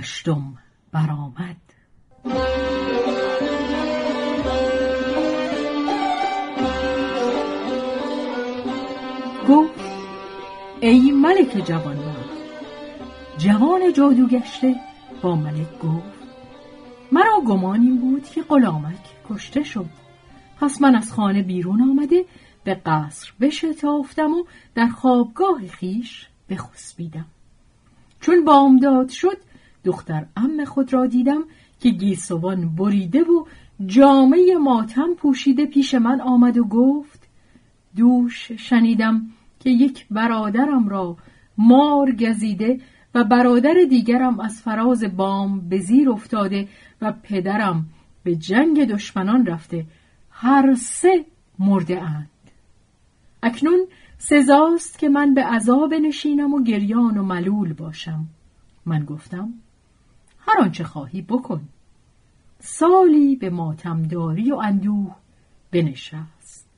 هشتم برآمد. گفت ای ملک جوان جوان جادو گشته با ملک گفت مرا گمان این بود که غلامک کشته شد. پس من از خانه بیرون آمده به قصر بشتافتم و در خوابگاه خیش بخسبیدم. چون بامداد شد دختر ام خود را دیدم که گیسوان بریده و جامعه ماتم پوشیده پیش من آمد و گفت دوش شنیدم که یک برادرم را مار گزیده و برادر دیگرم از فراز بام به زیر افتاده و پدرم به جنگ دشمنان رفته. هر سه مرده اند. اکنون سزاست که من به عذاب نشینم و گریان و ملول باشم. من گفتم هر آنچه خواهی بکن. سالی به ماتمداری و اندوه بنشست.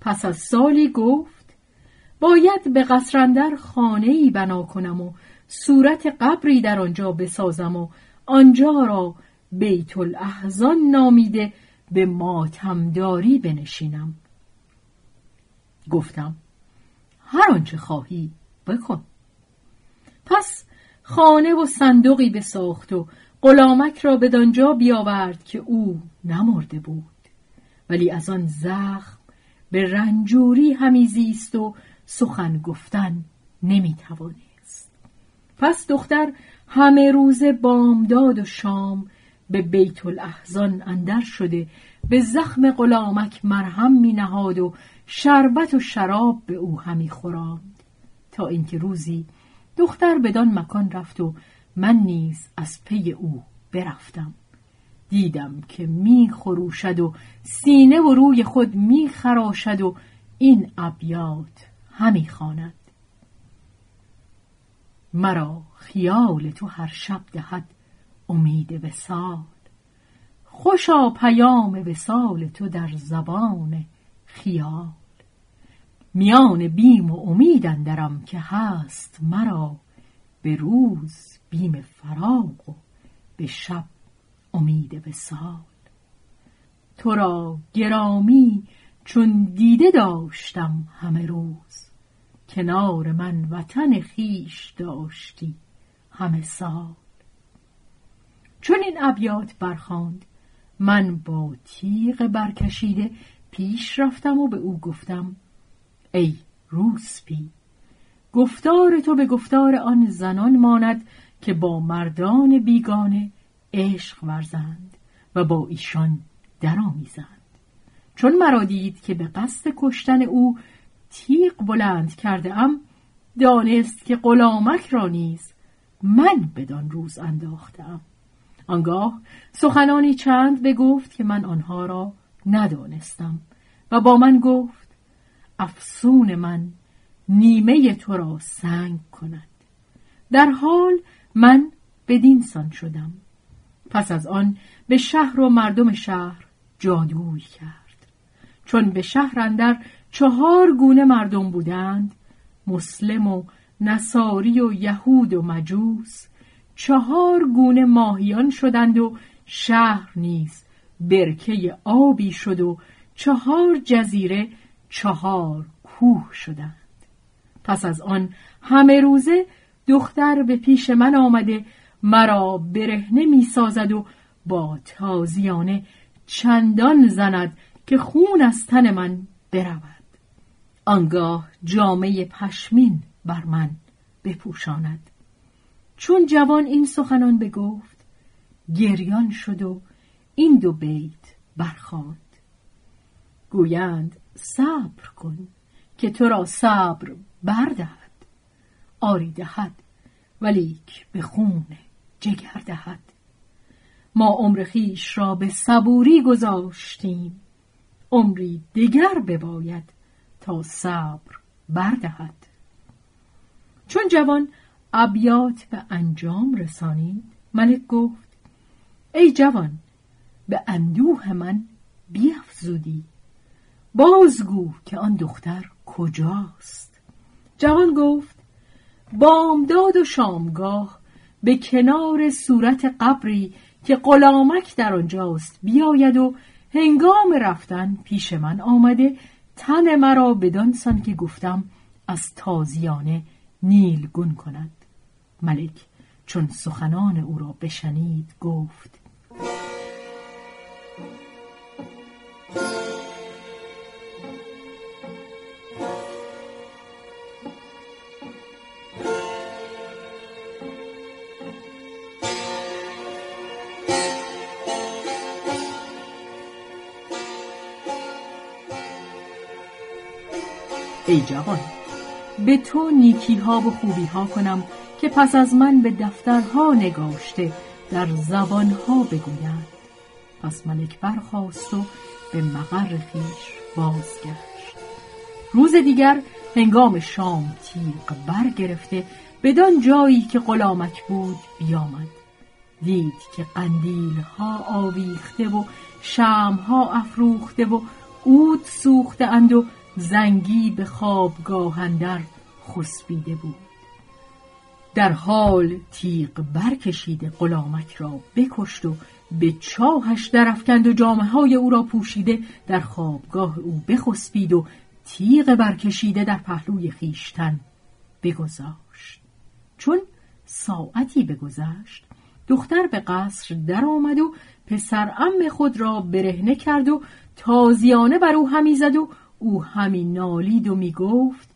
پس از سالی گفت باید به قصرندر خانه ای بنا کنم و صورت قبری در آنجا بسازم و آنجا را بیت الاحزان نامیده به ماتمداری بنشینم. گفتم هر آنچه خواهی بکن. پس خانه و صندوقی بساخت و غلامک را بدانجا بیاورد که او نمرده بود. ولی از آن زخم به رنجوری همی زیست و سخن گفتن نمی‌توانست پس دختر همه روز بامداد و شام به بیت الاحزان اندر شده به زخم غلامک مرهم می نهاد و شربت و شراب به او همی خوراند تا اینکه روزی دختر بدان مکان رفت و من نیز از پی او برفتم. دیدم که می خروشد و سینه و روی خود می خراشد و این ابیات همی خواند. مرا خیال تو هر شب دهد امید وسال خوشا پیام وسال تو در زبان خیال. میان بیم و امید اندرم که هست مرا به روز بیم فراق و به شب امید وسال تو را گرامی چون دیده داشتم همه روز کنار من وطن خیش داشتی همه سال. چون این ابیات برخاند من با تیغ برکشیده پیش رفتم و به او گفتم ای روسپی. گفتار تو به گفتار آن زنان ماند که با مردان بیگانه عشق ورزند و با ایشان درآمیزند. چون مرا دید که به قصد کشتن او تیغ بلند کرده ام دانست که غلامک را نیز من بدان روز انداختم. آنگاه سخنانی چند بگفت که من آنها را ندانستم و با من گفت افسون من نیمه تو را سنگ کند. در حال من بدین سان شدم. پس از آن به شهر و مردم شهر جادوی کرد. چون به شهر اندر چهار گونه مردم بودند مسلم و نصاری و یهود و مجوس چهار گونه ماهیان شدند و شهر نیز برکه آبی شد و چهار جزیره چهار کوه شدند. پس از آن همه روزه دختر به پیش من آمده مرا برهنه می سازد و با تازیانه چندان زند که خون از تن من برود. آنگاه جامعه پشمین بر من بپوشاند. چون جوان این سخنان بگفت گریان شد و این دو بیت برخواند گویند صبر کن که تو را صبر بردهد. آری دهد ولیک به خون جگر دهد. ما عمر خیش را به صبوری گذاشتیم. عمری دیگر بباید تا صبر بردهد. چون جوان ابیات به انجام رسانید ملک گفت ای جوان به اندوه من بیافزودی بازگو که آن دختر کجاست؟ جوان گفت بامداد و شامگاه به کنار صورت قبری که غلامک در آنجاست بیاید و هنگام رفتن پیش من آمده تن مرا بدانسان که گفتم از تازیانه نیلگون کند. ملک چون سخنان او را بشنید گفت ای جوان به تو نیکی ها و خوبی ها کنم که پس از من به دفترها نگاشته در زبانها بگویند. پس ملک برخواست و به مقر خیش بازگشت. روز دیگر هنگام شام تیغ برگرفته بدان جایی که غلامک بود بیامد. دید که قندیل ها آویخته و شم ها افروخته و عود سوخته اند و زنگی به خوابگاه اندر خسبیده بود. در حال تیغ برکشیده غلامک را بکشت و به چاهش درفکند و جامعه های او را پوشیده در خوابگاه او بخسبید و تیغ برکشیده در پهلوی خیشتن بگذاشت. چون ساعتی بگذشت دختر به قصر درآمد و پسر ام خود را برهنه کرد و تازیانه بر او همی زد و او همین نالید و می‌گفت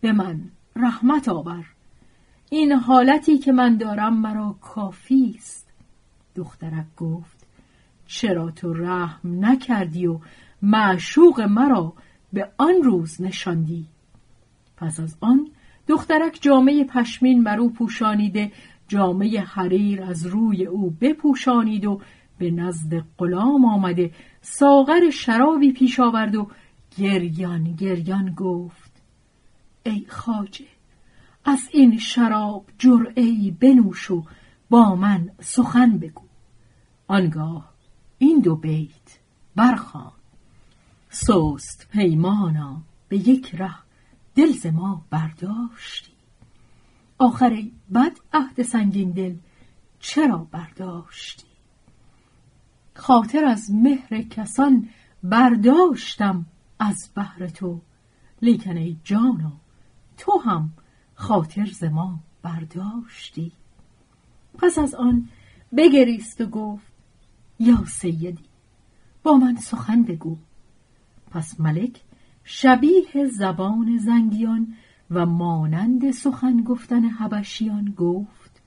به من رحمت آور. این حالتی که من دارم مرا کافی است. دخترک گفت چرا تو رحم نکردی و معشوق مرا به آن روز نشاندی؟ پس از آن دخترک جامعه پشمین مرو پوشانیده جامعه حریر از روی او بپوشانید و به نزد غلام آمده ساغر شرابی پیش آورد و گریان گریان گفت ای خاجه از این شراب جرعی بنوش و با من سخن بگو. آنگاه این دو بیت برخوان. سوست پیمانا به یک ره دل ز ما برداشتی. آخر بد عهد سنگین دل چرا برداشتی؟ خاطر از مهر کسان برداشتم از بهر تو لیکن ای جانا تو هم خاطر ز ما برداشتی. پس از آن بگریست و گفت یا سیدی با من سخن بگو. پس ملک شبیه زبان زنگیان و مانند سخن گفتن حبشیان گفت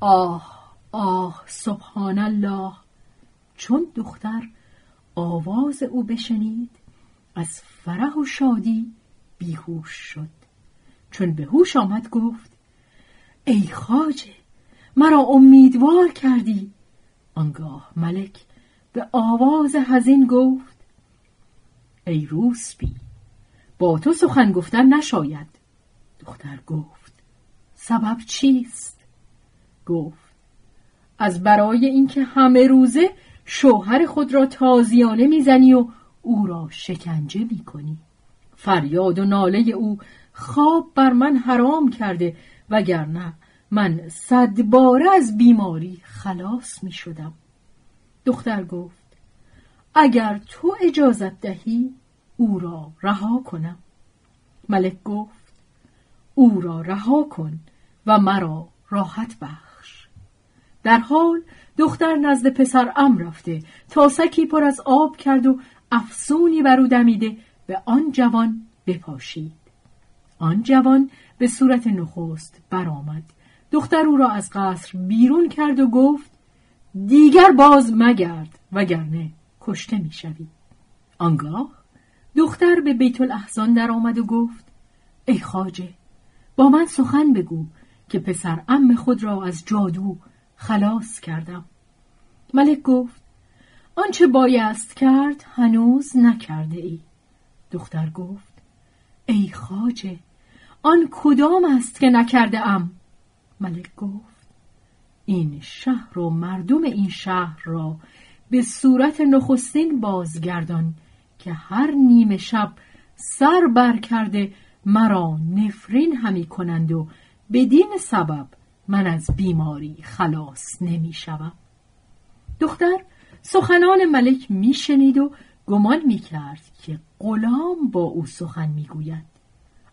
آه آه سبحان الله. چون دختر آواز او بشنید از فرح و شادی بیهوش شد. چون به هوش آمد گفت ای خاجه مرا امیدوار کردی. آنگاه ملک به آواز حزین گفت ای روسبی با تو سخن گفتن نشاید. دختر گفت سبب چیست؟ گفت از برای اینکه همه روزه شوهر خود را تازیانه می‌زنی و او را شکنجه می‌کنی. فریاد و ناله او خواب بر من حرام کرده وگرنه من صد باره از بیماری خلاص می شدم. دختر گفت اگر تو اجازت دهی او را رها کنم. ملک گفت او را رها کن و مرا راحت بخش. در حال دختر نزد پسر ام رفته تا سکی پر از آب کرد و افسونی بر او دمیده به آن جوان بپاشید. آن جوان به صورت نخست برآمد. دختر او را از قصر بیرون کرد و گفت دیگر باز مگرد وگرنه کشته می‌شوی. آنگاه دختر به بیت الاحزان در آمد و گفت ای خاجه با من سخن بگو که پسر ام خود را از جادو خلاص کردم. ملک گفت آنچه بایست کرد هنوز نکرده ای دختر گفت ای خاجه آن کدام است که نکرده ام ملک گفت این شهر و مردم این شهر را به صورت نخستین بازگردان که هر نیمه شب سر بر کرده مرا نفرین همی کنند و بدین سبب من از بیماری خلاص نمی شوم. دختر سخنان ملک میشنید و گمان می کرد که غلام با او سخن می گوید.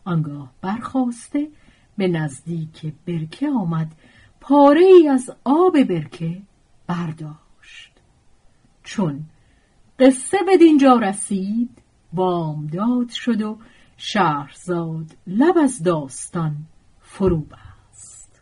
آنگاه برخواسته به نزدیک برکه آمد پاره ای از آب برکه برداشت چون قصه به دینجا رسید بامداد شد و شهرزاد لب از داستان فرو بست